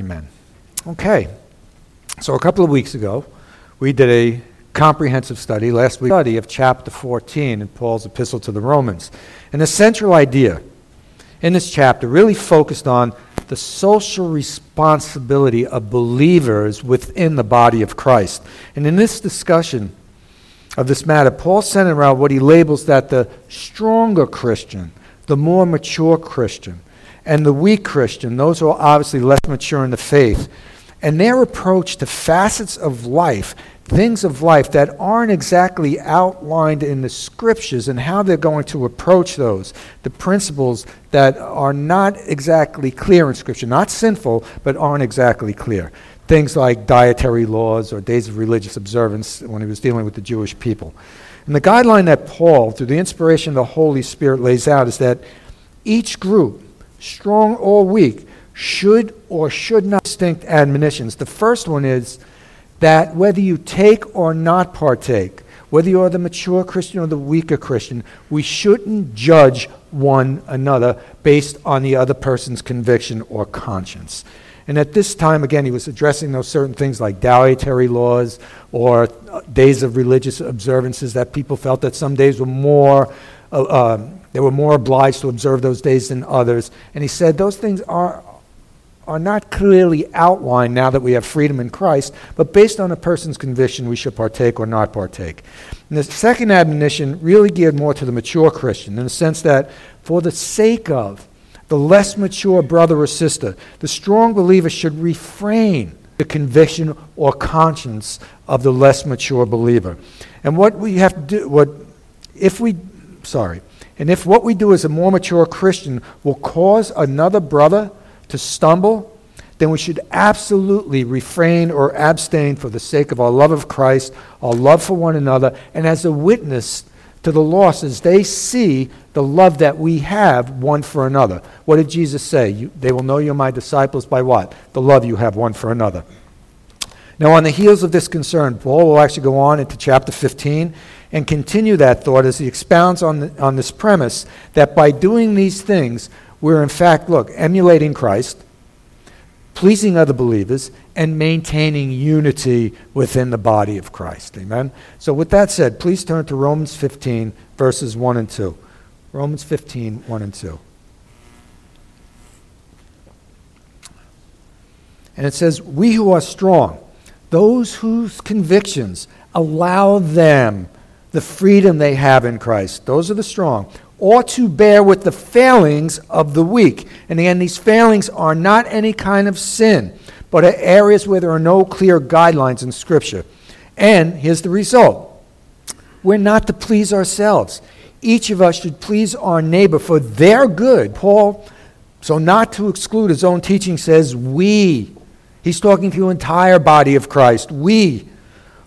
Amen. Okay. So a couple of weeks ago, we did a comprehensive study, last week, study of chapter 14 in Paul's epistle to the Romans. And the central idea in this chapter really focused on the social responsibility of believers within the body of Christ. And in this discussion of this matter, Paul centered around what he labels that the stronger Christian, the more mature Christian, and the weak Christian, those who are obviously less mature in the faith, and their approach to facets of life things of life that aren't exactly outlined in the scriptures and how they're going to approach those, the principles that are not exactly clear in scripture, not sinful, but aren't exactly clear. Things like dietary laws or days of religious observance when he was dealing with the Jewish people. And the guideline that Paul, through the inspiration of the Holy Spirit, lays out is that each group, strong or weak, should or should not distinct admonitions. The first one is that whether you take or not partake, whether you are the mature Christian or the weaker Christian, we shouldn't judge one another based on the other person's conviction or conscience. And at this time, again, he was addressing those certain things like dietary laws or days of religious observances that people felt that some days were more, uh, uh, they were more obliged to observe those days than others. And he said those things are, are not clearly outlined now that we have freedom in Christ, but based on a person's conviction, we should partake or not partake. And the second admonition really geared more to the mature Christian in the sense that for the sake of the less mature brother or sister, the strong believer should refrain the conviction or conscience of the less mature believer. And what we have to do, what if we, sorry, and if what we do as a more mature Christian will cause another brother to stumble, then we should absolutely refrain or abstain for the sake of our love of Christ, our love for one another, and as a witness to the lost as they see the love that we have one for another. What did Jesus say? You, they will know you're my disciples by what? The love you have one for another. Now, on the heels of this concern, Paul will actually go on into chapter 15 and continue that thought as he expounds on, the, on this premise that by doing these things, we're in fact, look, emulating Christ, pleasing other believers, and maintaining unity within the body of Christ. Amen? So, with that said, please turn to Romans 15, verses 1 and 2. Romans 15, 1 and 2. And it says, We who are strong, those whose convictions allow them the freedom they have in Christ, those are the strong, ought to bear with the failings of the weak. And again, these failings are not any kind of sin, but are areas where there are no clear guidelines in Scripture. And here's the result we're not to please ourselves. Each of us should please our neighbor for their good. Paul, so not to exclude his own teaching, says, We. He's talking to the entire body of Christ. We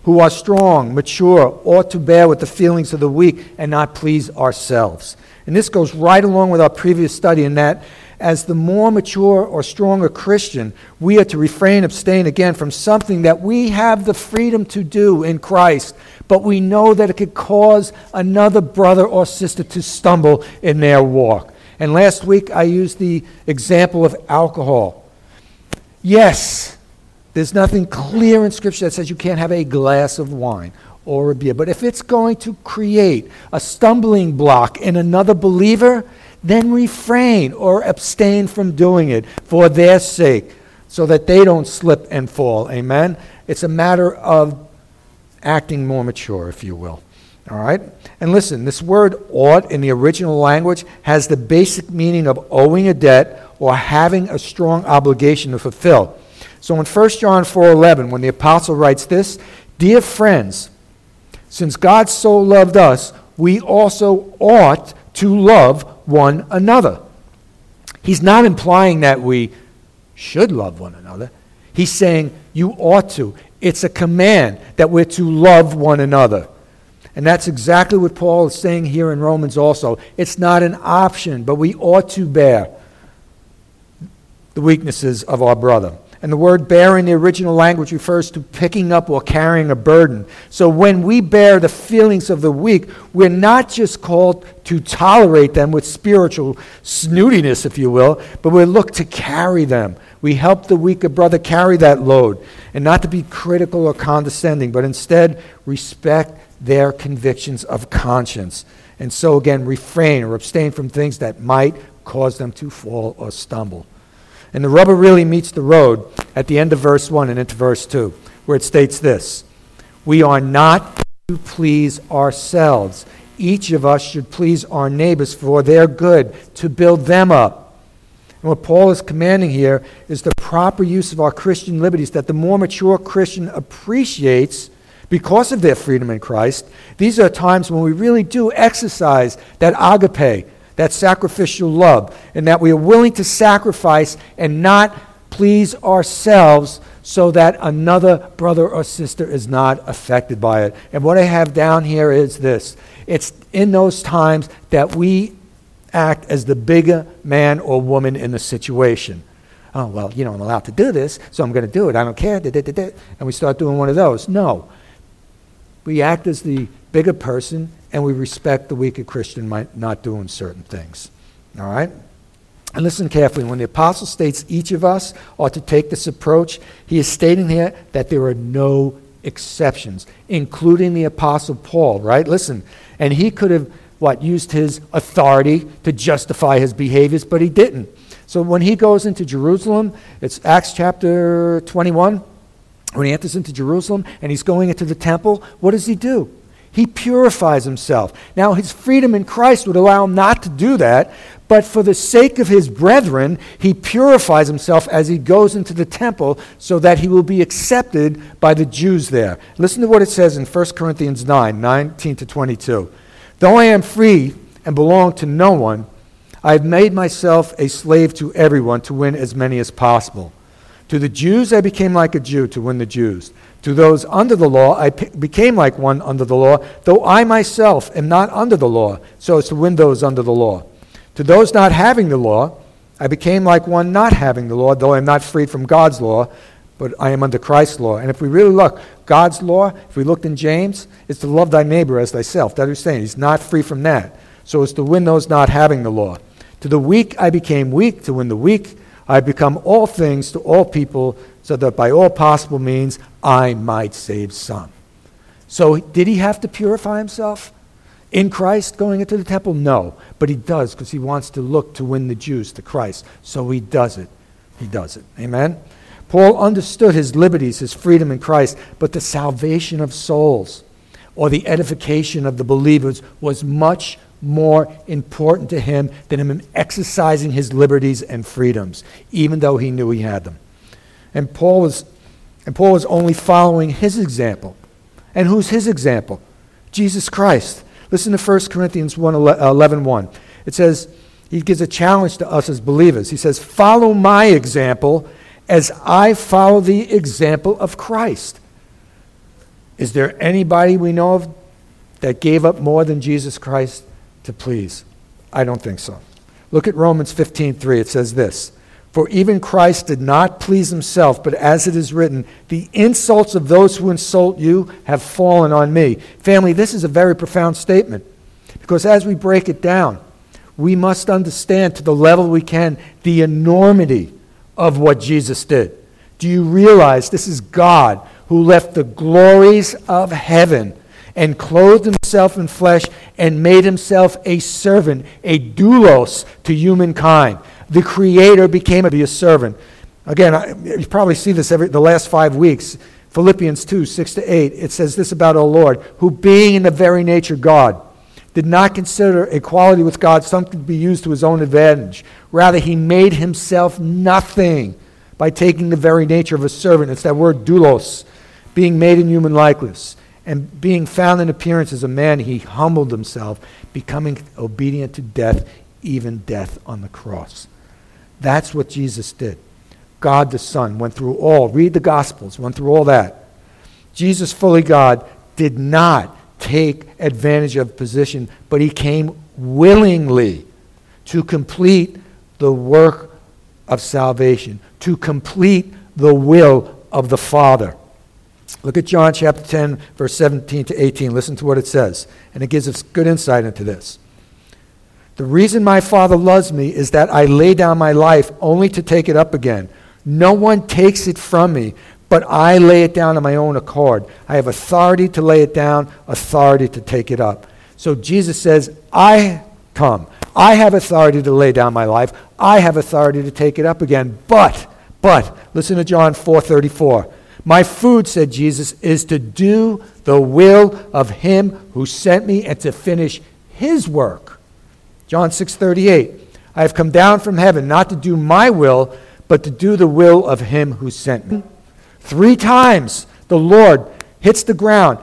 who are strong, mature, ought to bear with the feelings of the weak and not please ourselves. And this goes right along with our previous study in that as the more mature or stronger Christian, we are to refrain, abstain again from something that we have the freedom to do in Christ, but we know that it could cause another brother or sister to stumble in their walk. And last week I used the example of alcohol. Yes, there's nothing clear in Scripture that says you can't have a glass of wine or a beer. But if it's going to create a stumbling block in another believer, then refrain or abstain from doing it for their sake so that they don't slip and fall. Amen? It's a matter of acting more mature, if you will. All right? And listen, this word ought in the original language has the basic meaning of owing a debt or having a strong obligation to fulfill. So in 1 John 4:11 when the apostle writes this, "Dear friends, since God so loved us, we also ought to love one another." He's not implying that we should love one another. He's saying you ought to. It's a command that we're to love one another. And that's exactly what Paul is saying here in Romans also. It's not an option, but we ought to bear the weaknesses of our brother. And the word bear in the original language refers to picking up or carrying a burden. So when we bear the feelings of the weak, we're not just called to tolerate them with spiritual snootiness, if you will, but we look to carry them We help the weaker brother carry that load, and not to be critical or condescending, but instead respect their convictions of conscience. And so, again, refrain or abstain from things that might cause them to fall or stumble. And the rubber really meets the road at the end of verse 1 and into verse 2, where it states this We are not to please ourselves. Each of us should please our neighbors for their good, to build them up. And what Paul is commanding here is the proper use of our Christian liberties that the more mature Christian appreciates because of their freedom in Christ. These are times when we really do exercise that agape, that sacrificial love, and that we are willing to sacrifice and not please ourselves so that another brother or sister is not affected by it. And what I have down here is this it's in those times that we act as the bigger man or woman in the situation. Oh, well, you know, I'm allowed to do this, so I'm going to do it. I don't care. And we start doing one of those. No. We act as the bigger person, and we respect the weaker Christian might not doing certain things. All right? And listen carefully. When the apostle states each of us ought to take this approach, he is stating here that there are no exceptions, including the apostle Paul, right? Listen. And he could have what, used his authority to justify his behaviors, but he didn't. So when he goes into Jerusalem, it's Acts chapter 21. When he enters into Jerusalem and he's going into the temple, what does he do? He purifies himself. Now, his freedom in Christ would allow him not to do that, but for the sake of his brethren, he purifies himself as he goes into the temple so that he will be accepted by the Jews there. Listen to what it says in 1 Corinthians 9 19 to 22. Though I am free and belong to no one, I have made myself a slave to everyone to win as many as possible. To the Jews, I became like a Jew to win the Jews. To those under the law, I became like one under the law, though I myself am not under the law, so as to win those under the law. To those not having the law, I became like one not having the law, though I am not freed from God's law, but I am under Christ's law. And if we really look, God's law, if we looked in James, is to love thy neighbor as thyself. That is saying. He's not free from that. So it's to win those not having the law. To the weak I became weak, to win the weak. I become all things to all people, so that by all possible means I might save some. So did he have to purify himself in Christ going into the temple? No. But he does because he wants to look to win the Jews to Christ. So he does it. He does it. Amen? Paul understood his liberties, his freedom in Christ, but the salvation of souls or the edification of the believers was much more important to him than him exercising his liberties and freedoms, even though he knew he had them. And Paul was, and Paul was only following his example. And who's his example? Jesus Christ. Listen to 1 Corinthians 1, uh, 11, 1. It says, he gives a challenge to us as believers. He says, Follow my example as I follow the example of Christ. Is there anybody we know of that gave up more than Jesus Christ to please? I don't think so. Look at Romans 15:3. It says this, "For even Christ did not please himself, but as it is written, the insults of those who insult you have fallen on me." Family, this is a very profound statement because as we break it down, we must understand to the level we can the enormity of what Jesus did. Do you realize this is God who left the glories of heaven and clothed himself in flesh and made himself a servant, a doulos to humankind? The Creator became a servant. Again, I, you probably see this every the last five weeks. Philippians 2 6 to 8, it says this about our Lord, who being in the very nature God, did not consider equality with God something to be used to his own advantage. Rather, he made himself nothing by taking the very nature of a servant. It's that word doulos, being made in human likeness. And being found in appearance as a man, he humbled himself, becoming obedient to death, even death on the cross. That's what Jesus did. God the Son went through all, read the Gospels, went through all that. Jesus, fully God, did not take advantage of position, but he came willingly to complete the work of salvation, to complete the will of the Father. Look at John chapter 10, verse 17 to 18. Listen to what it says, and it gives us good insight into this. The reason my Father loves me is that I lay down my life only to take it up again. No one takes it from me, but I lay it down on my own accord. I have authority to lay it down, authority to take it up. So Jesus says, I come. I have authority to lay down my life. I have authority to take it up again. But, but, listen to John 4:34. My food, said Jesus, is to do the will of him who sent me and to finish his work. John 6:38. I have come down from heaven not to do my will, but to do the will of him who sent me. Three times the Lord hits the ground.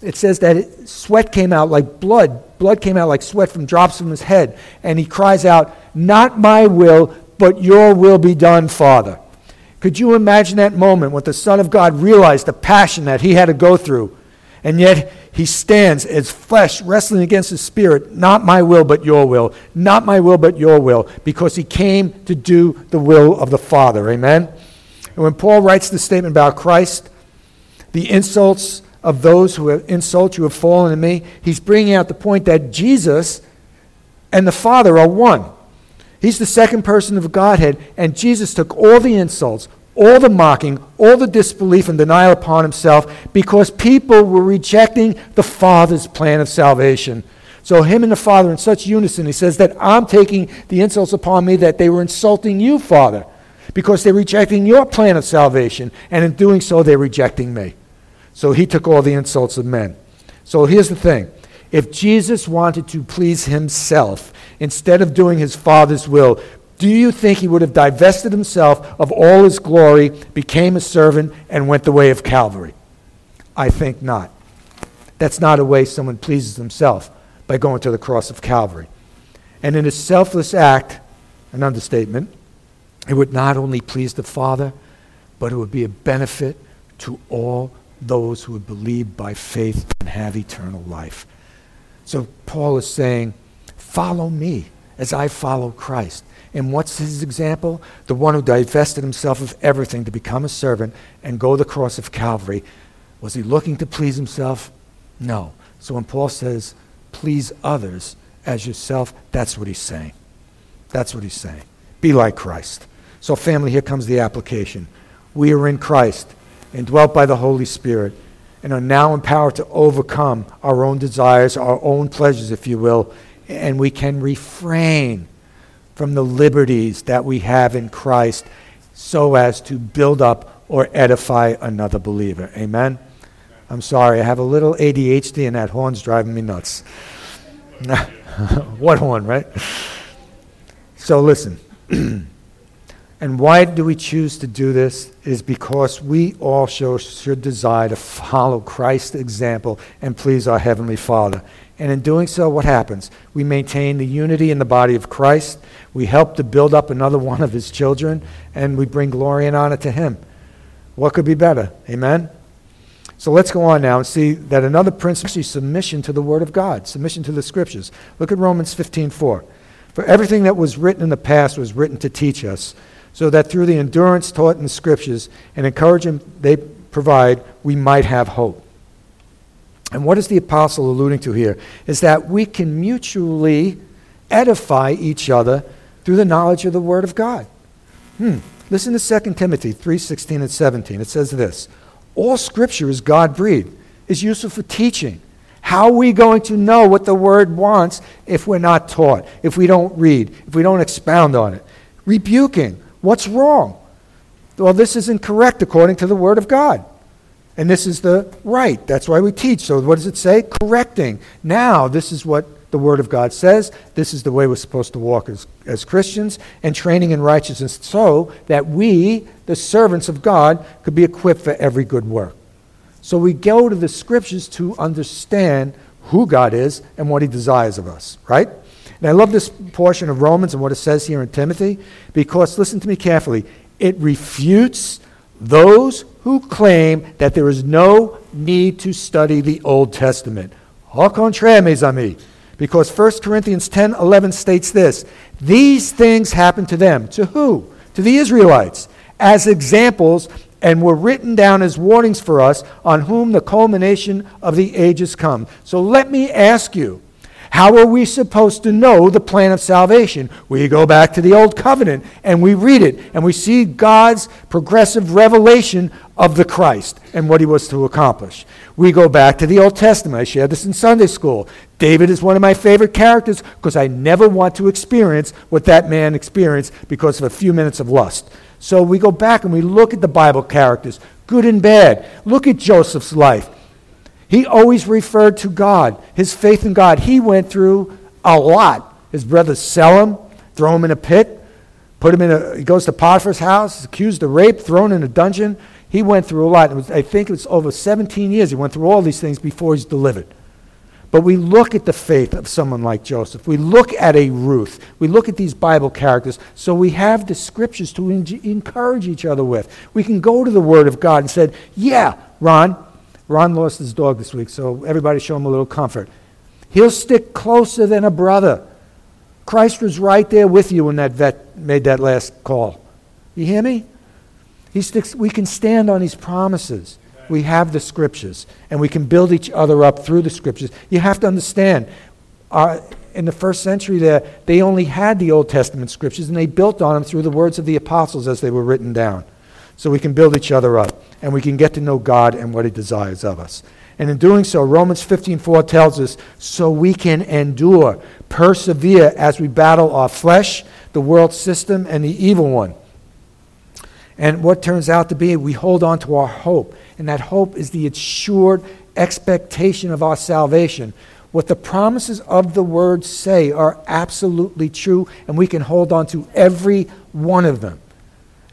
It says that sweat came out like blood. Blood came out like sweat from drops from his head. And he cries out, Not my will, but your will be done, Father. Could you imagine that moment when the Son of God realized the passion that he had to go through? And yet he stands as flesh wrestling against his spirit, not my will, but your will. Not my will, but your will, because he came to do the will of the Father. Amen? And when Paul writes the statement about Christ, the insults of those who have insult you have fallen to me, he's bringing out the point that Jesus and the Father are one. He's the second person of Godhead, and Jesus took all the insults, all the mocking, all the disbelief and denial upon himself because people were rejecting the Father's plan of salvation. So, him and the Father in such unison, he says that I'm taking the insults upon me that they were insulting you, Father, because they're rejecting your plan of salvation, and in doing so, they're rejecting me. So, he took all the insults of men. So, here's the thing if Jesus wanted to please himself, instead of doing his Father's will, do you think he would have divested himself of all his glory, became a servant, and went the way of Calvary? I think not. That's not a way someone pleases himself by going to the cross of Calvary. And in a selfless act, an understatement, it would not only please the Father, but it would be a benefit to all those who would believe by faith and have eternal life. So Paul is saying, Follow me as I follow Christ. And what's his example? The one who divested himself of everything to become a servant and go the cross of Calvary. Was he looking to please himself? No. So when Paul says, please others as yourself, that's what he's saying. That's what he's saying. Be like Christ. So, family, here comes the application. We are in Christ, indwelt by the Holy Spirit, and are now empowered to overcome our own desires, our own pleasures, if you will, and we can refrain from the liberties that we have in Christ so as to build up or edify another believer. Amen? I'm sorry, I have a little ADHD and that horn's driving me nuts. what horn, right? So listen. and why do we choose to do this? Is because we also should desire to follow Christ's example and please our Heavenly Father. And in doing so, what happens? We maintain the unity in the body of Christ. We help to build up another one of his children, and we bring glory and honor to him. What could be better? Amen? So let's go on now and see that another principle is submission to the Word of God, submission to the Scriptures. Look at Romans 15:4. For everything that was written in the past was written to teach us, so that through the endurance taught in the Scriptures and encouragement they provide, we might have hope. And what is the apostle alluding to here? Is that we can mutually edify each other through the knowledge of the Word of God. Hmm. Listen to 2 Timothy 3:16 and 17. It says this: All scripture is God-breathed, is useful for teaching. How are we going to know what the Word wants if we're not taught, if we don't read, if we don't expound on it? Rebuking. What's wrong? Well, this isn't correct according to the Word of God. And this is the right. That's why we teach. So, what does it say? Correcting. Now, this is what the Word of God says. This is the way we're supposed to walk as, as Christians, and training in righteousness so that we, the servants of God, could be equipped for every good work. So, we go to the Scriptures to understand who God is and what He desires of us, right? And I love this portion of Romans and what it says here in Timothy because, listen to me carefully, it refutes those who claim that there is no need to study the Old Testament. Au contraire, mes amis, because 1 Corinthians 10 11 states this These things happened to them. To who? To the Israelites, as examples, and were written down as warnings for us, on whom the culmination of the ages come. So let me ask you How are we supposed to know the plan of salvation? We go back to the Old Covenant and we read it and we see God's progressive revelation of the Christ and what he was to accomplish. We go back to the Old Testament. I shared this in Sunday school. David is one of my favorite characters because I never want to experience what that man experienced because of a few minutes of lust. So we go back and we look at the Bible characters, good and bad. Look at Joseph's life. He always referred to God, his faith in God. He went through a lot. His brothers sell him, throw him in a pit, put him in a, he goes to Potiphar's house, accused of rape, thrown in a dungeon. He went through a lot. Was, I think it was over 17 years. He went through all these things before he's delivered. But we look at the faith of someone like Joseph. We look at a Ruth. We look at these Bible characters. So we have the scriptures to encourage each other with. We can go to the Word of God and say, Yeah, Ron, Ron lost his dog this week, so everybody show him a little comfort. He'll stick closer than a brother. Christ was right there with you when that vet made that last call. You hear me? He sticks, we can stand on his promises. We have the scriptures, and we can build each other up through the scriptures. You have to understand, uh, in the first century, there, they only had the Old Testament scriptures, and they built on them through the words of the apostles as they were written down. So we can build each other up and we can get to know God and what He desires of us. And in doing so, Romans 15:4 tells us, so we can endure, persevere as we battle our flesh, the world system, and the evil one. And what turns out to be, we hold on to our hope. And that hope is the assured expectation of our salvation. What the promises of the word say are absolutely true, and we can hold on to every one of them.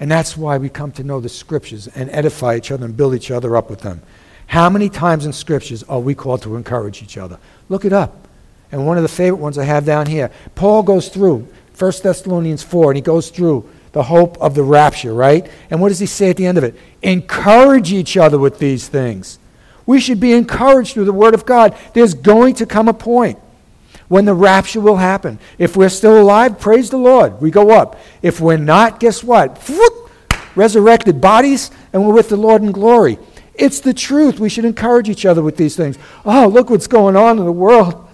And that's why we come to know the scriptures and edify each other and build each other up with them. How many times in scriptures are we called to encourage each other? Look it up. And one of the favorite ones I have down here, Paul goes through 1 Thessalonians 4, and he goes through the hope of the rapture, right? And what does he say at the end of it? Encourage each other with these things. We should be encouraged through the Word of God. There's going to come a point when the rapture will happen. If we're still alive, praise the Lord, we go up. If we're not, guess what? Resurrected bodies, and we're with the Lord in glory. It's the truth. We should encourage each other with these things. Oh, look what's going on in the world.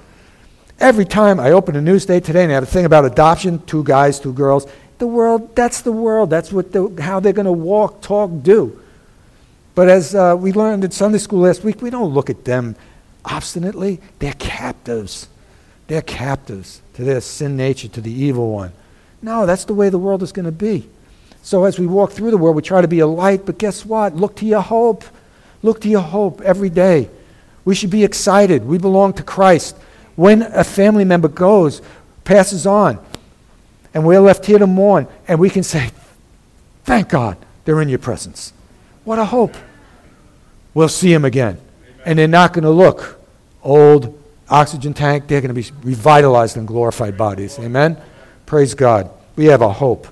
Every time I open a newsday today and I have a thing about adoption, two guys, two girls, the world, that's the world. That's what the, how they're going to walk, talk, do. But as uh, we learned in Sunday school last week, we don't look at them obstinately. They're captives. They're captives to their sin nature, to the evil one. No, that's the way the world is going to be. So as we walk through the world, we try to be a light, but guess what? Look to your hope. Look to your hope every day. We should be excited. We belong to Christ. When a family member goes, passes on, and we're left here to mourn, and we can say, Thank God they're in your presence. What a hope. We'll see them again. And they're not going to look old, oxygen tank, they're going to be revitalized in glorified bodies. Amen? Praise God. We have a hope.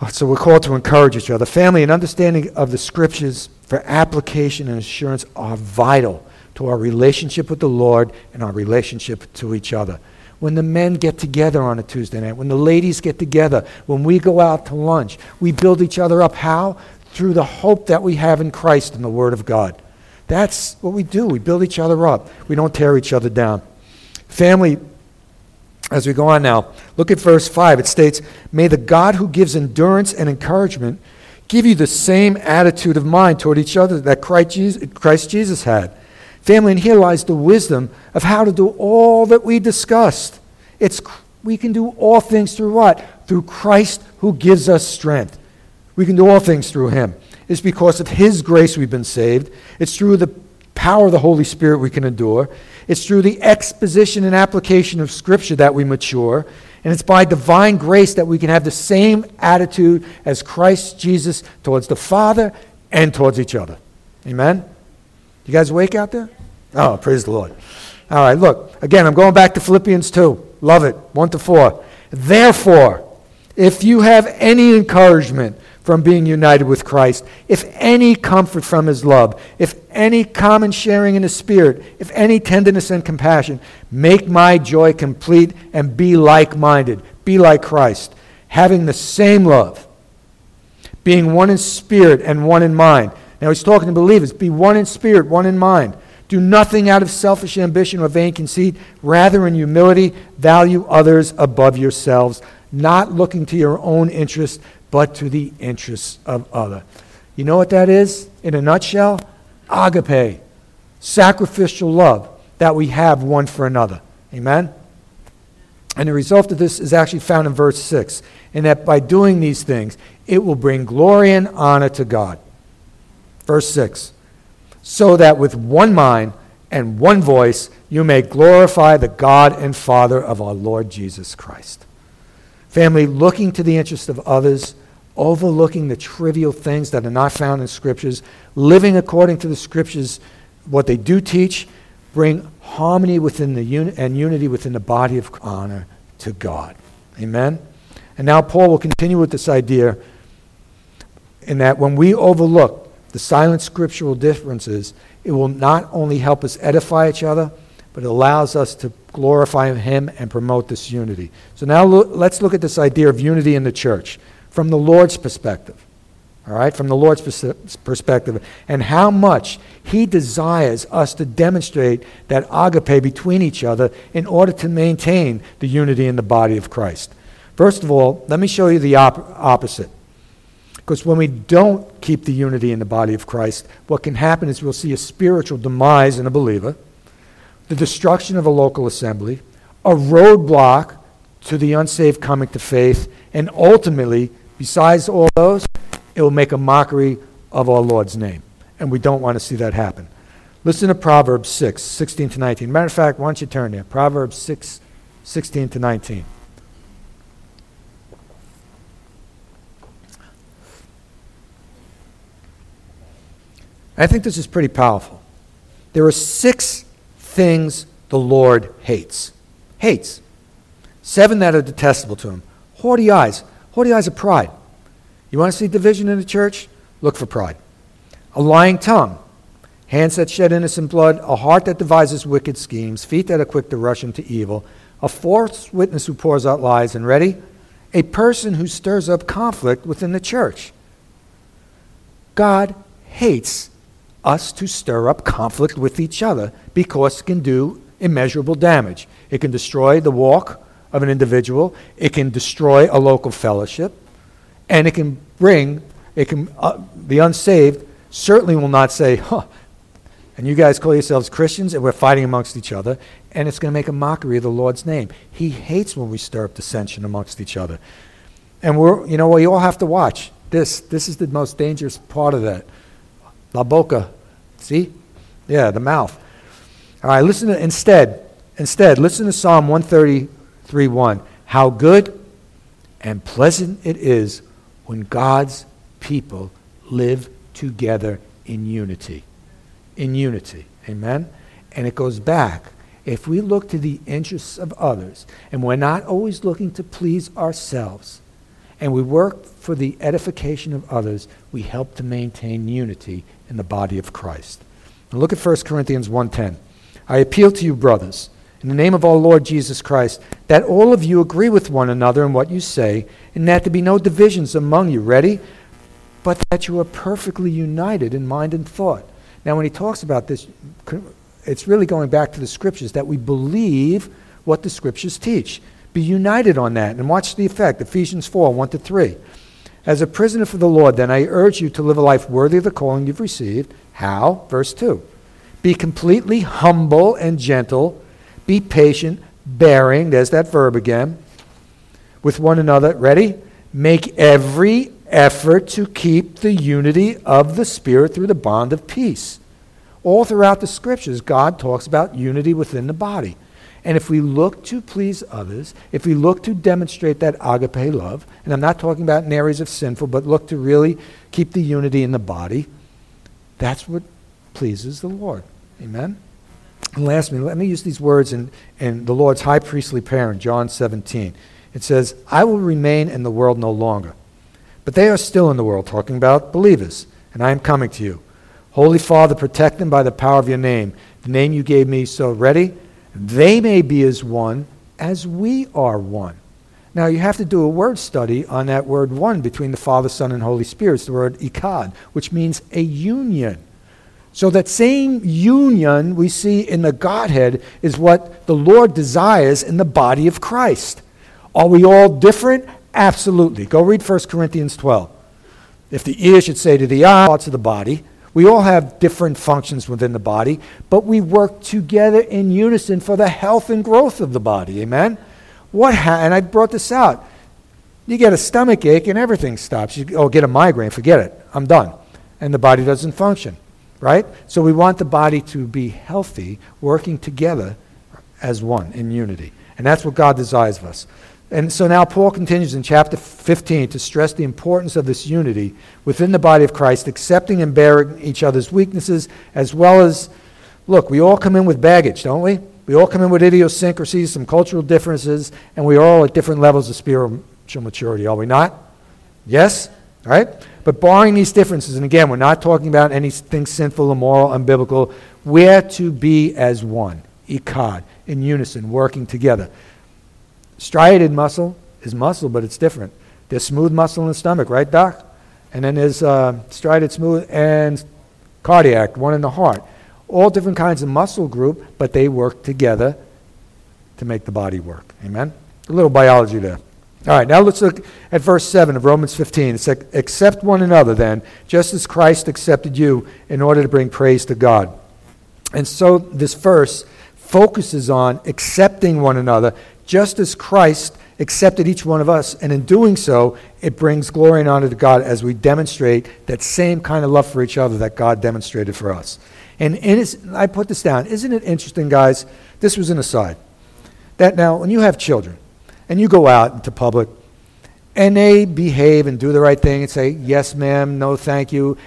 Uh, so we're called to encourage each other. Family and understanding of the scriptures for application and assurance are vital to our relationship with the Lord and our relationship to each other. When the men get together on a Tuesday night, when the ladies get together, when we go out to lunch, we build each other up. How? Through the hope that we have in Christ and the Word of God. That's what we do. We build each other up, we don't tear each other down. Family, as we go on now, look at verse 5. It states, May the God who gives endurance and encouragement give you the same attitude of mind toward each other that Christ Jesus had. Family, and here lies the wisdom of how to do all that we discussed. It's, we can do all things through what? Through Christ who gives us strength. We can do all things through him. It's because of His grace we've been saved. It's through the power of the Holy Spirit we can endure. It's through the exposition and application of Scripture that we mature. And it's by divine grace that we can have the same attitude as Christ Jesus towards the Father and towards each other. Amen? You guys awake out there? Oh, praise the Lord. All right, look, again, I'm going back to Philippians 2. Love it. 1 to 4. Therefore, if you have any encouragement, from being united with Christ, if any comfort from his love, if any common sharing in his spirit, if any tenderness and compassion, make my joy complete and be like minded, be like Christ, having the same love, being one in spirit and one in mind. Now he's talking to believers be one in spirit, one in mind. Do nothing out of selfish ambition or vain conceit. Rather, in humility, value others above yourselves, not looking to your own interest, but to the interests of other. You know what that is? In a nutshell, agape, sacrificial love that we have one for another. Amen? And the result of this is actually found in verse 6 in that by doing these things, it will bring glory and honor to God. Verse 6 So that with one mind and one voice you may glorify the God and Father of our Lord Jesus Christ. Family, looking to the interest of others, overlooking the trivial things that are not found in Scriptures, living according to the Scriptures, what they do teach, bring harmony within the uni- and unity within the body of honor to God. Amen? And now Paul will continue with this idea in that when we overlook the silent scriptural differences, it will not only help us edify each other, but it allows us to glorify Him and promote this unity. So now lo- let's look at this idea of unity in the church from the Lord's perspective all right, from the Lord's perspective, and how much He desires us to demonstrate that agape between each other in order to maintain the unity in the body of Christ. First of all, let me show you the op- opposite. Because when we don't keep the unity in the body of Christ, what can happen is we'll see a spiritual demise in a believer, the destruction of a local assembly, a roadblock to the unsaved coming to faith, and ultimately, besides all those, it will make a mockery of our Lord's name. And we don't want to see that happen. Listen to Proverbs 6, 16 to 19. Matter of fact, why don't you turn there? Proverbs 6, 16 to 19. I think this is pretty powerful. There are six things the Lord hates. Hates. Seven that are detestable to him. Haughty eyes. Haughty eyes of pride. You want to see division in the church? Look for pride. A lying tongue, hands that shed innocent blood, a heart that devises wicked schemes, feet that are quick to rush into evil, a false witness who pours out lies, and ready? A person who stirs up conflict within the church. God hates us to stir up conflict with each other because it can do immeasurable damage. It can destroy the walk of an individual, it can destroy a local fellowship, and it can bring, it can, uh, the unsaved certainly will not say, huh, and you guys call yourselves Christians and we're fighting amongst each other, and it's going to make a mockery of the Lord's name. He hates when we stir up dissension amongst each other. And we're, you know, we all have to watch this. This is the most dangerous part of that. La boca. See? Yeah, the mouth. All right, listen to, instead, instead, listen to Psalm 133 1. How good and pleasant it is when God's people live together in unity. In unity. Amen? And it goes back. If we look to the interests of others, and we're not always looking to please ourselves, and we work for the edification of others, we help to maintain unity in the body of Christ. Now look at 1 Corinthians 1:10. I appeal to you, brothers, in the name of our Lord Jesus Christ, that all of you agree with one another in what you say, and that there be no divisions among you. Ready? But that you are perfectly united in mind and thought. Now, when he talks about this, it's really going back to the scriptures that we believe what the scriptures teach. Be united on that. And watch the effect Ephesians 4 1 to 3. As a prisoner for the Lord, then I urge you to live a life worthy of the calling you've received. How? Verse 2. Be completely humble and gentle be patient, bearing, there's that verb again, with one another. Ready? Make every effort to keep the unity of the Spirit through the bond of peace. All throughout the scriptures, God talks about unity within the body. And if we look to please others, if we look to demonstrate that agape love, and I'm not talking about in areas of sinful, but look to really keep the unity in the body, that's what pleases the Lord. Amen? And lastly, let me use these words in, in the Lord's high priestly prayer in John 17. It says, I will remain in the world no longer. But they are still in the world, talking about believers, and I am coming to you. Holy Father, protect them by the power of your name, the name you gave me. So, ready? They may be as one as we are one. Now, you have to do a word study on that word one between the Father, Son, and Holy Spirit. It's the word echad, which means a union. So that same union we see in the Godhead is what the Lord desires in the body of Christ. Are we all different? Absolutely. Go read 1 Corinthians 12. If the ear should say to the eye, parts of the body, we all have different functions within the body, but we work together in unison for the health and growth of the body. Amen? What ha- and I brought this out. You get a stomach ache and everything stops. You oh, get a migraine, forget it. I'm done. And the body doesn't function, right? So we want the body to be healthy, working together as one in unity. And that's what God desires of us. And so now Paul continues in chapter 15 to stress the importance of this unity within the body of Christ, accepting and bearing each other's weaknesses, as well as, look, we all come in with baggage, don't we? We all come in with idiosyncrasies, some cultural differences, and we are all at different levels of spiritual maturity, are we not? Yes? Right? But barring these differences, and again, we're not talking about anything sinful, immoral, unbiblical, we're to be as one, echad, in unison, working together. Striated muscle is muscle, but it's different. There's smooth muscle in the stomach, right, Doc? And then there's uh, striated, smooth, and cardiac, one in the heart. All different kinds of muscle group, but they work together to make the body work. Amen? A little biology there. All right, now let's look at verse 7 of Romans 15. It says, Accept one another then, just as Christ accepted you in order to bring praise to God. And so this verse focuses on accepting one another just as Christ accepted each one of us. And in doing so, it brings glory and honor to God as we demonstrate that same kind of love for each other that God demonstrated for us. And I put this down. Isn't it interesting, guys? This was an aside. That now, when you have children and you go out into public and they behave and do the right thing and say, yes, ma'am, no, thank you,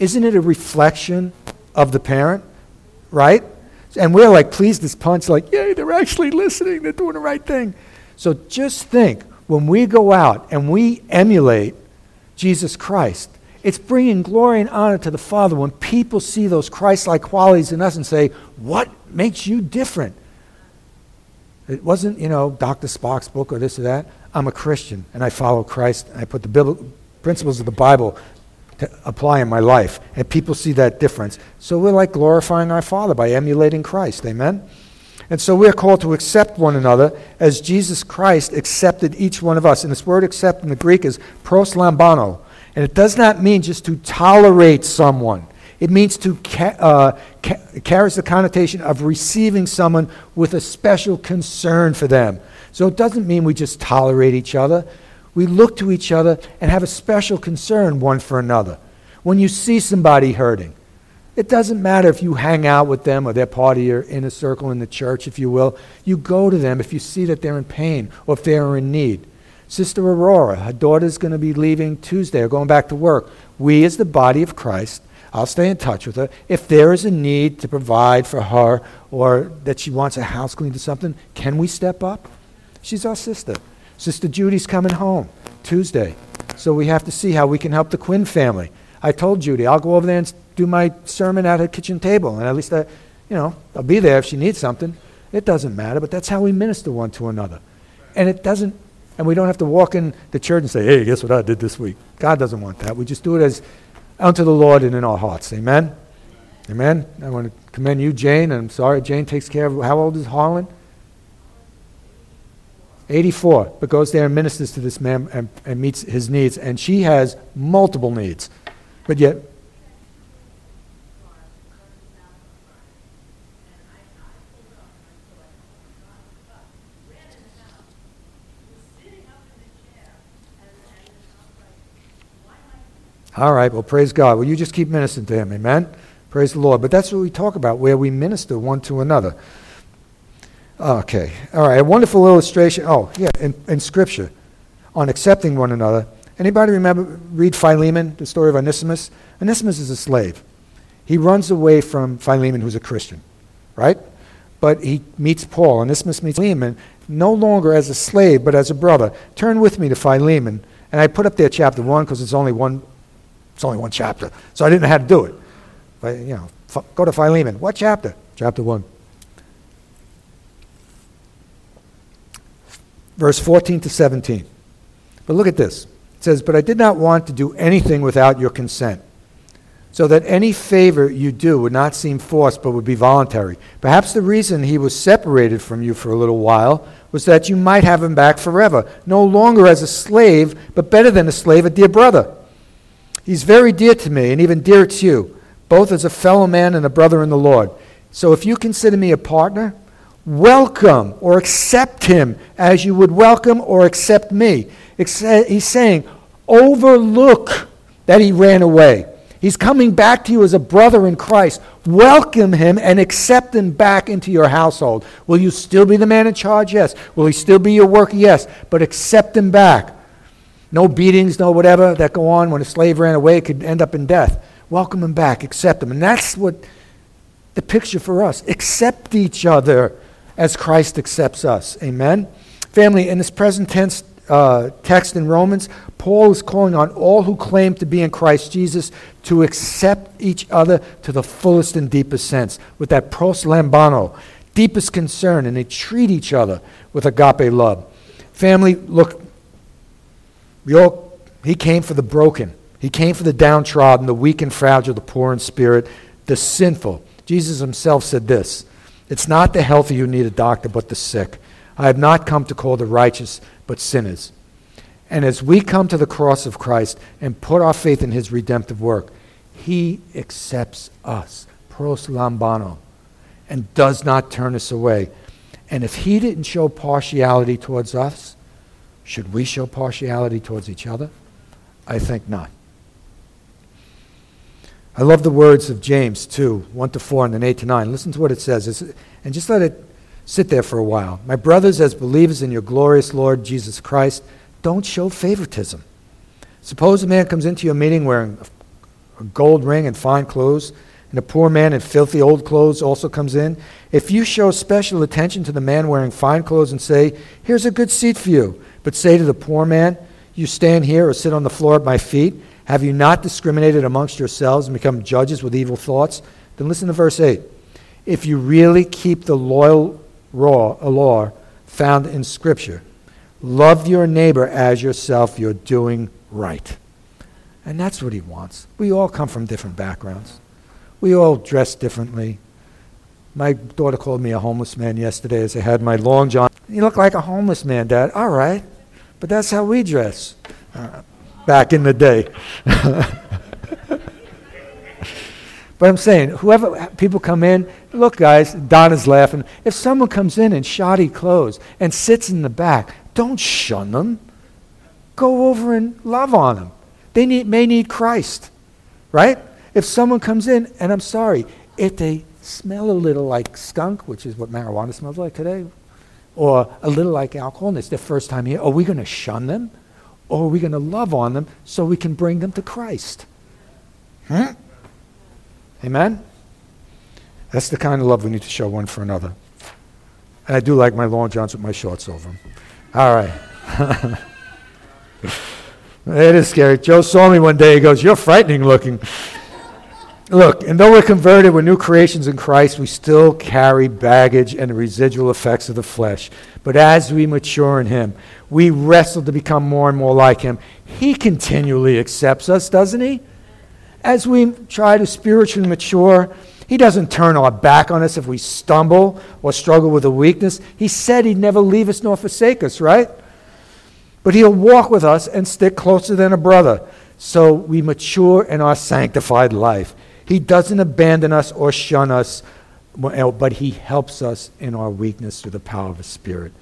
isn't it a reflection of the parent? Right? And we're like pleased as punch, like, yay, they're actually listening, they're doing the right thing. So just think when we go out and we emulate Jesus Christ, it's bringing glory and honor to the Father when people see those Christ like qualities in us and say, What makes you different? It wasn't, you know, Dr. Spock's book or this or that. I'm a Christian and I follow Christ and I put the biblical principles of the Bible to apply in my life. And people see that difference. So we're like glorifying our Father by emulating Christ. Amen? And so we're called to accept one another as Jesus Christ accepted each one of us. And this word accept in the Greek is proslambano. And it does not mean just to tolerate someone. It means to ca- uh, ca- carries the connotation of receiving someone with a special concern for them. So it doesn't mean we just tolerate each other we look to each other and have a special concern one for another. When you see somebody hurting, it doesn't matter if you hang out with them or they're part of your inner circle in the church, if you will. You go to them if you see that they're in pain or if they're in need. Sister Aurora, her daughter's going to be leaving Tuesday or going back to work. We, as the body of Christ, I'll stay in touch with her. If there is a need to provide for her or that she wants a house cleaned or something, can we step up? She's our sister. Sister Judy's coming home Tuesday. So we have to see how we can help the Quinn family. I told Judy, I'll go over there and do my sermon at her kitchen table. And at least I, you know, I'll be there if she needs something. It doesn't matter, but that's how we minister one to another. And it doesn't, and we don't have to walk in the church and say, hey, guess what I did this week? God doesn't want that. We just do it as unto the Lord and in our hearts. Amen? Amen? I want to commend you, Jane. I'm sorry, Jane takes care of, how old is Harlan? 84, but goes there and ministers to this man and, and meets his needs. And she has multiple needs. But yet, All right, well, praise God. Well, you just keep ministering to him, amen? Praise the Lord. But that's what we talk about, where we minister one to another. Okay. All right. A wonderful illustration. Oh, yeah, in, in Scripture on accepting one another. Anybody remember, read Philemon, the story of Onesimus? Onesimus is a slave. He runs away from Philemon, who's a Christian, right? But he meets Paul. Onesimus meets Philemon, no longer as a slave, but as a brother. Turn with me to Philemon. And I put up there chapter 1 because it's only one it's only one chapter. So I didn't know how to do it. But, you know, go to Philemon. What chapter? Chapter 1. Verse 14 to 17. But look at this. It says, But I did not want to do anything without your consent. so that any favor you do would not seem forced but would be voluntary. Perhaps the reason he was separated from you for a little while was that you might have him back forever, no longer as a slave, but better than a slave, a dear brother. He's very dear to me and even dearer to you, both as a fellow man and a brother in the Lord. So if you consider me a partner, welcome or accept him as you would welcome or accept me. Uh, he's saying, overlook that he ran away. He's coming back to you as a brother in Christ. Welcome him and accept him back into your household. Will you still be the man in charge? Yes. Will he still be your worker? Yes. But accept him back. No beatings, no whatever that go on when a slave ran away, it could end up in death. Welcome him back, accept him. And that's what the picture for us. Accept each other as Christ accepts us. Amen? Family, in this present tense uh, text in Romans, Paul is calling on all who claim to be in Christ Jesus to accept each other to the fullest and deepest sense, with that pros lambano, deepest concern, and they treat each other with agape love. Family, look, we all, he came for the broken. He came for the downtrodden, the weak and fragile, the poor in spirit, the sinful. Jesus himself said this It's not the healthy who need a doctor, but the sick. I have not come to call the righteous, but sinners. And as we come to the cross of Christ and put our faith in his redemptive work, he accepts us, pros lambano, and does not turn us away. And if he didn't show partiality towards us, should we show partiality towards each other? I think not. I love the words of James 2, 1 to 4, and then 8 to 9. Listen to what it says, and just let it Sit there for a while. My brothers, as believers in your glorious Lord Jesus Christ, don't show favoritism. Suppose a man comes into your meeting wearing a gold ring and fine clothes, and a poor man in filthy old clothes also comes in. If you show special attention to the man wearing fine clothes and say, Here's a good seat for you, but say to the poor man, You stand here or sit on the floor at my feet, have you not discriminated amongst yourselves and become judges with evil thoughts? Then listen to verse 8. If you really keep the loyal law, a law found in Scripture. Love your neighbor as yourself. You're doing right. And that's what he wants. We all come from different backgrounds. We all dress differently. My daughter called me a homeless man yesterday as I had my long john. You look like a homeless man, Dad. All right. But that's how we dress uh, back in the day. But I'm saying, whoever people come in, look, guys, Donna's laughing. If someone comes in in shoddy clothes and sits in the back, don't shun them. Go over and love on them. They need, may need Christ, right? If someone comes in, and I'm sorry, if they smell a little like skunk, which is what marijuana smells like today, or a little like alcohol, and it's their first time here, are we going to shun them? Or are we going to love on them so we can bring them to Christ? Hmm? Amen? That's the kind of love we need to show one for another. And I do like my long johns with my shorts over them. All right. it is scary. Joe saw me one day. He goes, You're frightening looking. Look, and though we're converted, we're new creations in Christ, we still carry baggage and the residual effects of the flesh. But as we mature in Him, we wrestle to become more and more like Him. He continually accepts us, doesn't He? as we try to spiritually mature, He doesn't turn our back on us if we stumble or struggle with a weakness. He said He'd never leave us nor forsake us, right? But He'll walk with us and stick closer than a brother so we mature in our sanctified life. He doesn't abandon us or shun us, but He helps us in our weakness through the power of His Spirit.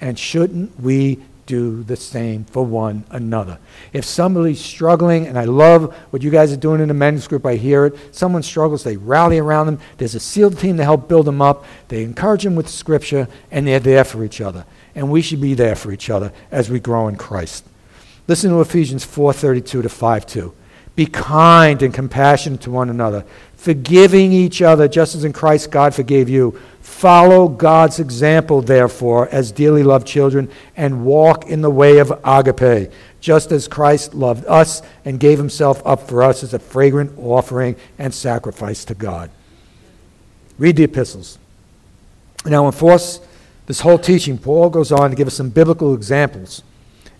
And shouldn't we do the same for one another. If somebody's struggling, and I love what you guys are doing in the men's group, I hear it. Someone struggles, they rally around them. There's a SEAL team to help build them up. They encourage them with Scripture, and they're there for each other. And we should be there for each other as we grow in Christ. Listen to Ephesians 4:32 to 5:2. Be kind and compassionate to one another, forgiving each other, just as in Christ God forgave you. Follow God's example, therefore, as dearly loved children, and walk in the way of agape, just as Christ loved us and gave himself up for us as a fragrant offering and sacrifice to God. Read the epistles. Now, enforce this whole teaching, Paul goes on to give us some biblical examples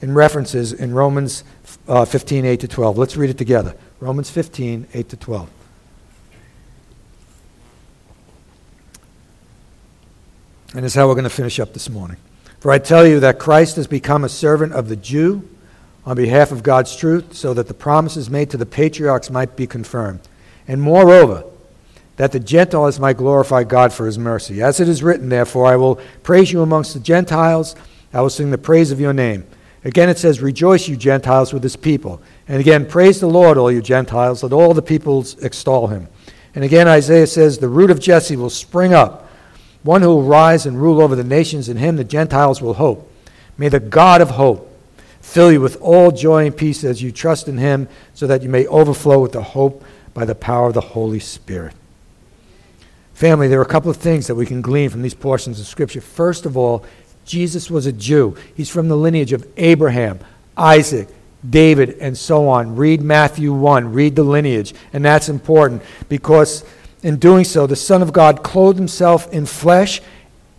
and references in Romans uh, 15, 8 to 12. Let's read it together. Romans 15, 8 to 12. And is how we're going to finish up this morning. For I tell you that Christ has become a servant of the Jew on behalf of God's truth, so that the promises made to the patriarchs might be confirmed. And moreover, that the Gentiles might glorify God for his mercy. As it is written, therefore, I will praise you amongst the Gentiles, I will sing the praise of your name. Again, it says, Rejoice, you Gentiles, with his people. And again, praise the Lord, all you Gentiles. Let all the peoples extol him. And again, Isaiah says, The root of Jesse will spring up, one who will rise and rule over the nations. In him the Gentiles will hope. May the God of hope fill you with all joy and peace as you trust in him, so that you may overflow with the hope by the power of the Holy Spirit. Family, there are a couple of things that we can glean from these portions of Scripture. First of all, Jesus was a Jew. He's from the lineage of Abraham, Isaac, David, and so on. Read Matthew 1, read the lineage. And that's important because in doing so, the Son of God clothed himself in flesh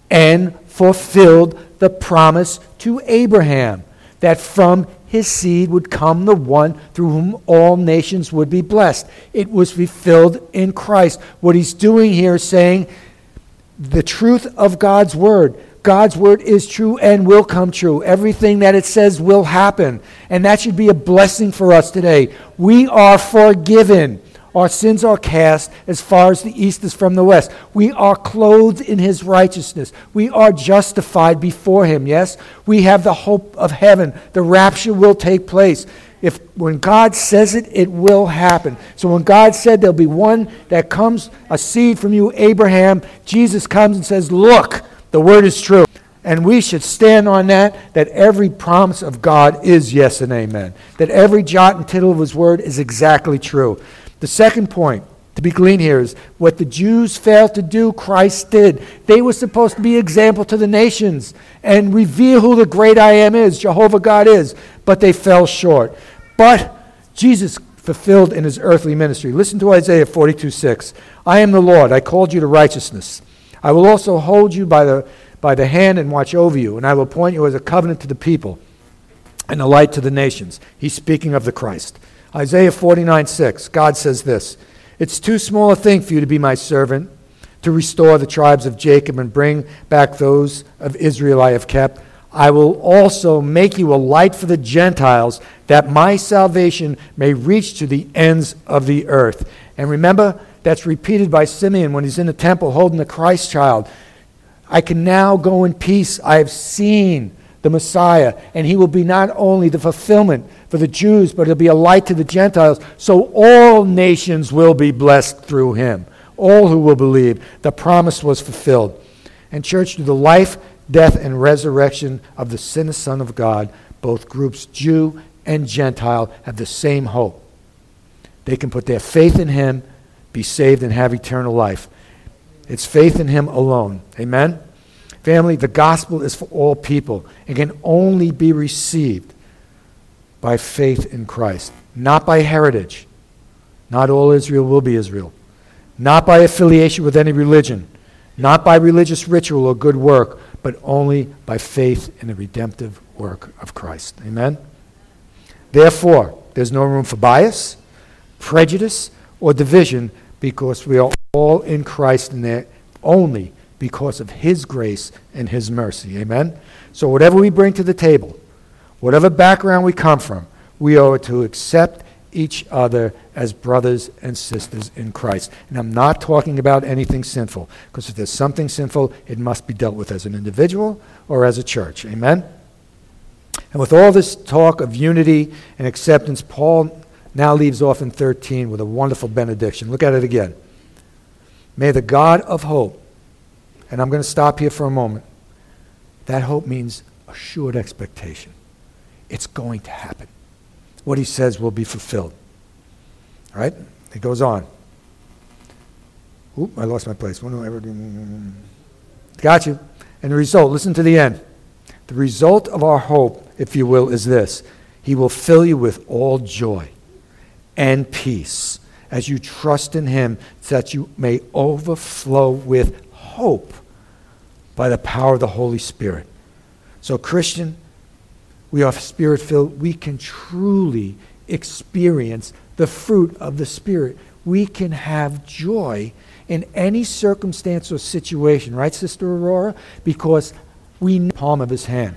and fulfilled the promise to Abraham that from his seed would come the one through whom all nations would be blessed. It was fulfilled in Christ. What he's doing here is saying the truth of God's word. God's word is true and will come true. Everything that it says will happen. And that should be a blessing for us today. We are forgiven. Our sins are cast as far as the east is from the west. We are clothed in his righteousness. We are justified before him, yes? We have the hope of heaven. The rapture will take place. If when God says it, it will happen. So when God said there'll be one that comes, a seed from you, Abraham, Jesus comes and says, Look, the word is true. And we should stand on that, that every promise of God is yes and amen. That every jot and tittle of his word is exactly true. The second point to be gleaned here is what the Jews failed to do, Christ did. They were supposed to be example to the nations and reveal who the great I am is, Jehovah God is, but they fell short. But Jesus fulfilled in his earthly ministry. Listen to Isaiah 42 6. I am the Lord, I called you to righteousness. I will also hold you by the, by the hand and watch over you, and I will appoint you as a covenant to the people and a light to the nations. He's speaking of the Christ. Isaiah 49 6, God says this It's too small a thing for you to be my servant, to restore the tribes of Jacob and bring back those of Israel I have kept. I will also make you a light for the Gentiles, that my salvation may reach to the ends of the earth. And remember, that's repeated by Simeon when he's in the temple holding the Christ child. I can now go in peace. I have seen the Messiah, and he will be not only the fulfillment for the Jews, but he'll be a light to the Gentiles. So all nations will be blessed through him. All who will believe. The promise was fulfilled. And, church, through the life, death, and resurrection of the sinless Son of God, both groups, Jew and Gentile, have the same hope. They can put their faith in him be saved and have eternal life. It's faith in Him alone. Amen? Family, the gospel is for all people and can only be received by faith in Christ, not by heritage. Not all Israel will be Israel. Not by affiliation with any religion, not by religious ritual or good work, but only by faith in the redemptive work of Christ. Amen? Therefore, there's no room for bias, prejudice, or division because we are all in Christ and there only because of His grace and His mercy. Amen? So, whatever we bring to the table, whatever background we come from, we it to accept each other as brothers and sisters in Christ. And I'm not talking about anything sinful, because if there's something sinful, it must be dealt with as an individual or as a church. Amen? And with all this talk of unity and acceptance, Paul now leaves off in 13 with a wonderful benediction. Look at it again. May the God of hope, and I'm going to stop here for a moment. That hope means assured expectation. It's going to happen. What he says will be fulfilled. All right? It goes on. Oop, I lost my place. Got you. And the result, listen to the end. The result of our hope, if you will, is this He will fill you with all joy and peace as you trust in Him, that you may overflow with hope by the power of the Holy Spirit. So, Christian, we are spirit filled. We can truly experience the fruit of the Spirit. we can have joy in any circumstance or situation, right, Sister Aurora? Because we know the palm of his hand.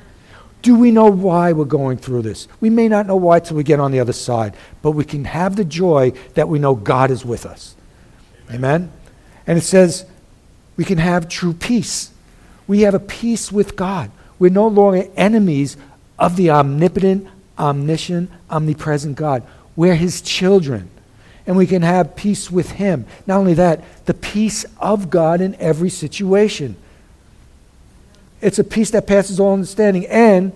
Do we know why we're going through this? We may not know why till we get on the other side, but we can have the joy that we know God is with us. Amen? Amen? And it says we can have true peace. We have a peace with God. We're no longer enemies of the omnipotent, omniscient, omnipresent God. We're his children. And we can have peace with him. Not only that, the peace of God in every situation. It's a peace that passes all understanding. And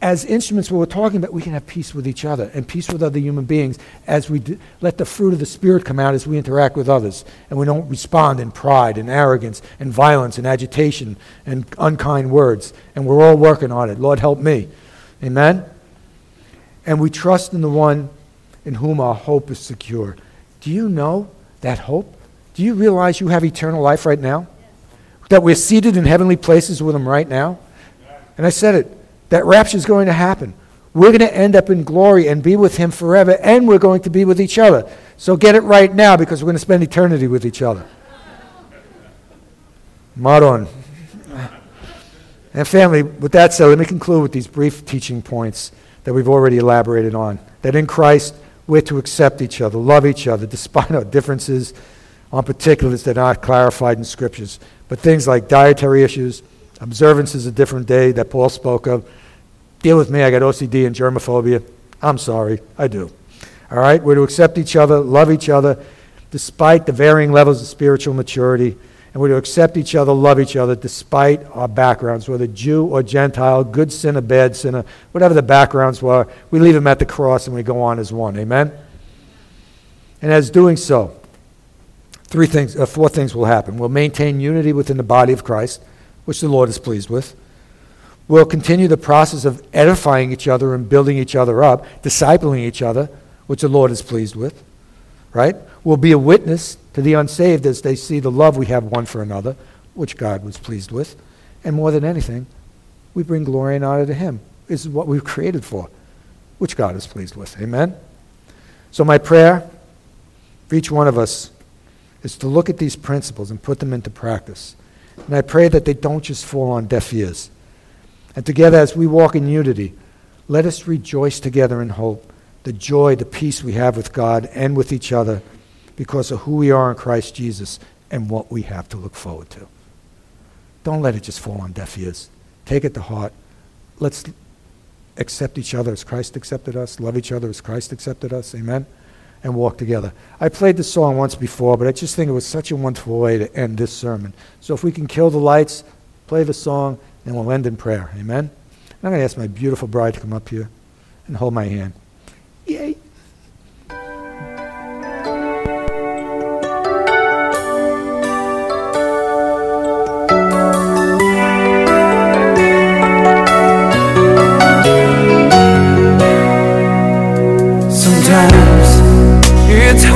as instruments, we're talking about, we can have peace with each other and peace with other human beings as we let the fruit of the Spirit come out as we interact with others. And we don't respond in pride and arrogance and violence and agitation and unkind words. And we're all working on it. Lord, help me. Amen? And we trust in the one in whom our hope is secure. Do you know that hope? Do you realize you have eternal life right now? That we're seated in heavenly places with Him right now? And I said it that rapture is going to happen. We're going to end up in glory and be with Him forever, and we're going to be with each other. So get it right now because we're going to spend eternity with each other. Maron. And family, with that said, let me conclude with these brief teaching points that we've already elaborated on. That in Christ, we're to accept each other, love each other, despite our differences on particulars that are not clarified in scriptures. But things like dietary issues, observances a different day that Paul spoke of, deal with me, I got OCD and germophobia. I'm sorry, I do. All right, we're to accept each other, love each other, despite the varying levels of spiritual maturity. And we're to accept each other, love each other, despite our backgrounds, whether Jew or Gentile, good sinner, bad sinner, whatever the backgrounds were. We leave them at the cross and we go on as one. Amen? And as doing so, three things, uh, four things will happen. We'll maintain unity within the body of Christ, which the Lord is pleased with. We'll continue the process of edifying each other and building each other up, discipling each other, which the Lord is pleased with. Right? We'll be a witness to the unsaved as they see the love we have one for another, which God was pleased with. And more than anything, we bring glory and honor to Him. This is what we've created for, which God is pleased with. Amen? So, my prayer for each one of us is to look at these principles and put them into practice. And I pray that they don't just fall on deaf ears. And together, as we walk in unity, let us rejoice together in hope, the joy, the peace we have with God and with each other because of who we are in Christ Jesus and what we have to look forward to. Don't let it just fall on deaf ears. Take it to heart. Let's accept each other as Christ accepted us, love each other as Christ accepted us. Amen? And walk together. I played this song once before, but I just think it was such a wonderful way to end this sermon. So if we can kill the lights, play the song, and we'll end in prayer. Amen? And I'm going to ask my beautiful bride to come up here and hold my hand. Yay!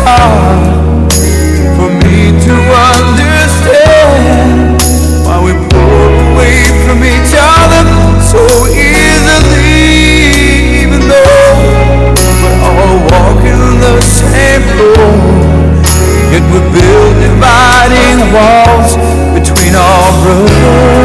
Hard for me to understand why we pull away from each other so easily, even though we're all walking the same road. Yet we build dividing walls between our brothers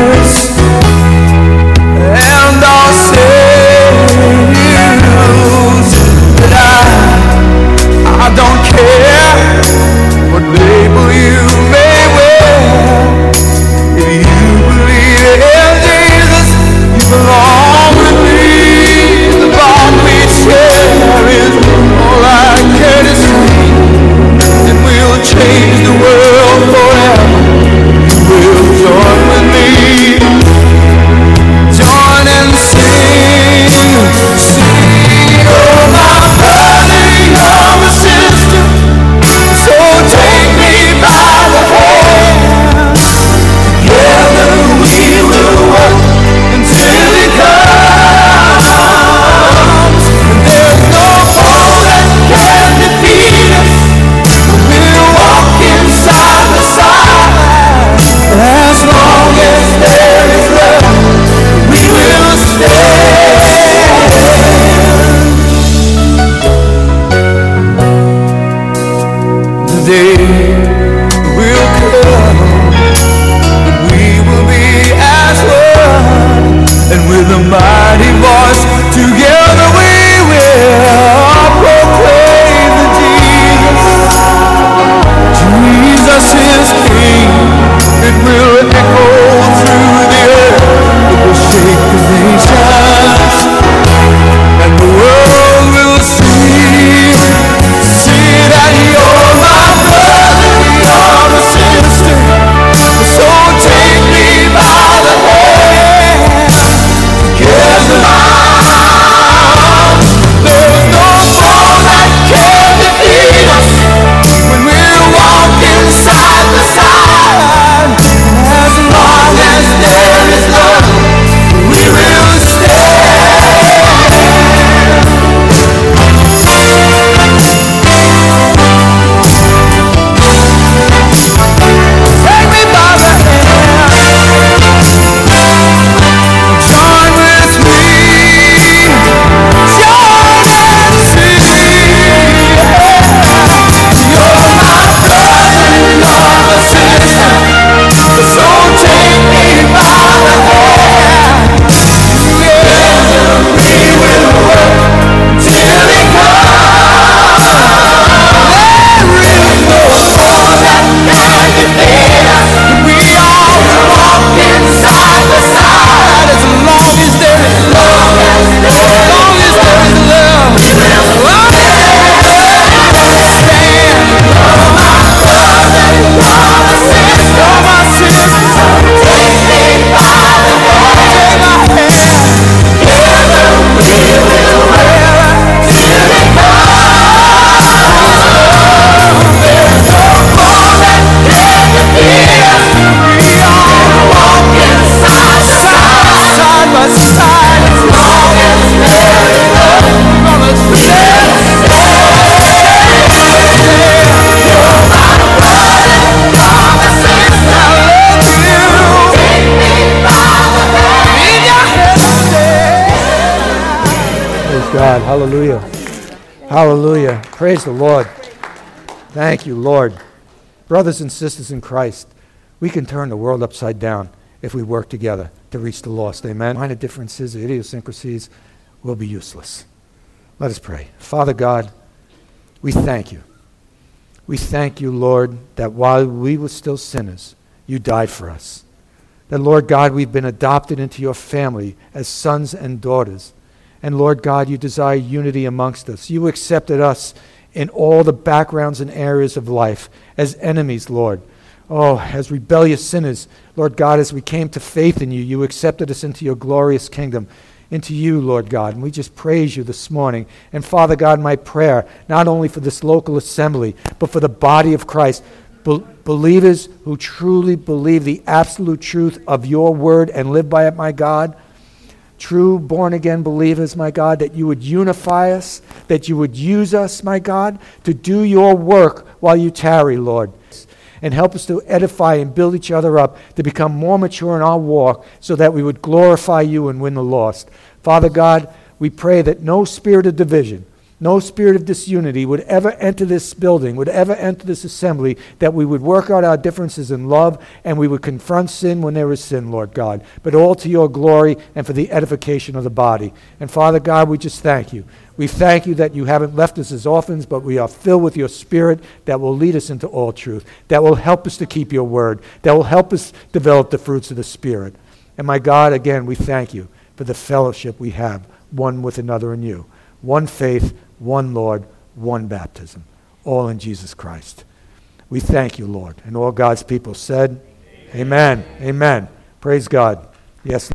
Hallelujah. Hallelujah. Praise the Lord. Thank you, Lord. Brothers and sisters in Christ, we can turn the world upside down if we work together to reach the lost. Amen. Minor differences, idiosyncrasies will be useless. Let us pray. Father God, we thank you. We thank you, Lord, that while we were still sinners, you died for us. That, Lord God, we've been adopted into your family as sons and daughters. And Lord God, you desire unity amongst us. You accepted us in all the backgrounds and areas of life as enemies, Lord. Oh, as rebellious sinners, Lord God, as we came to faith in you, you accepted us into your glorious kingdom, into you, Lord God. And we just praise you this morning. And Father God, my prayer, not only for this local assembly, but for the body of Christ, be- believers who truly believe the absolute truth of your word and live by it, my God true born again believers, my God, that you would unify us, that you would use us, my God, to do your work while you tarry, Lord. And help us to edify and build each other up to become more mature in our walk so that we would glorify you and win the lost. Father God, we pray that no spirit of division, no spirit of disunity would ever enter this building, would ever enter this assembly, that we would work out our differences in love and we would confront sin when there is sin, Lord God, but all to your glory and for the edification of the body. And Father God, we just thank you. We thank you that you haven't left us as orphans, but we are filled with your spirit that will lead us into all truth, that will help us to keep your word, that will help us develop the fruits of the Spirit. And my God, again, we thank you for the fellowship we have one with another in you. One faith, one Lord, one baptism, all in Jesus Christ. We thank you, Lord. And all God's people said, Amen. Amen. Amen. Praise God. Yes.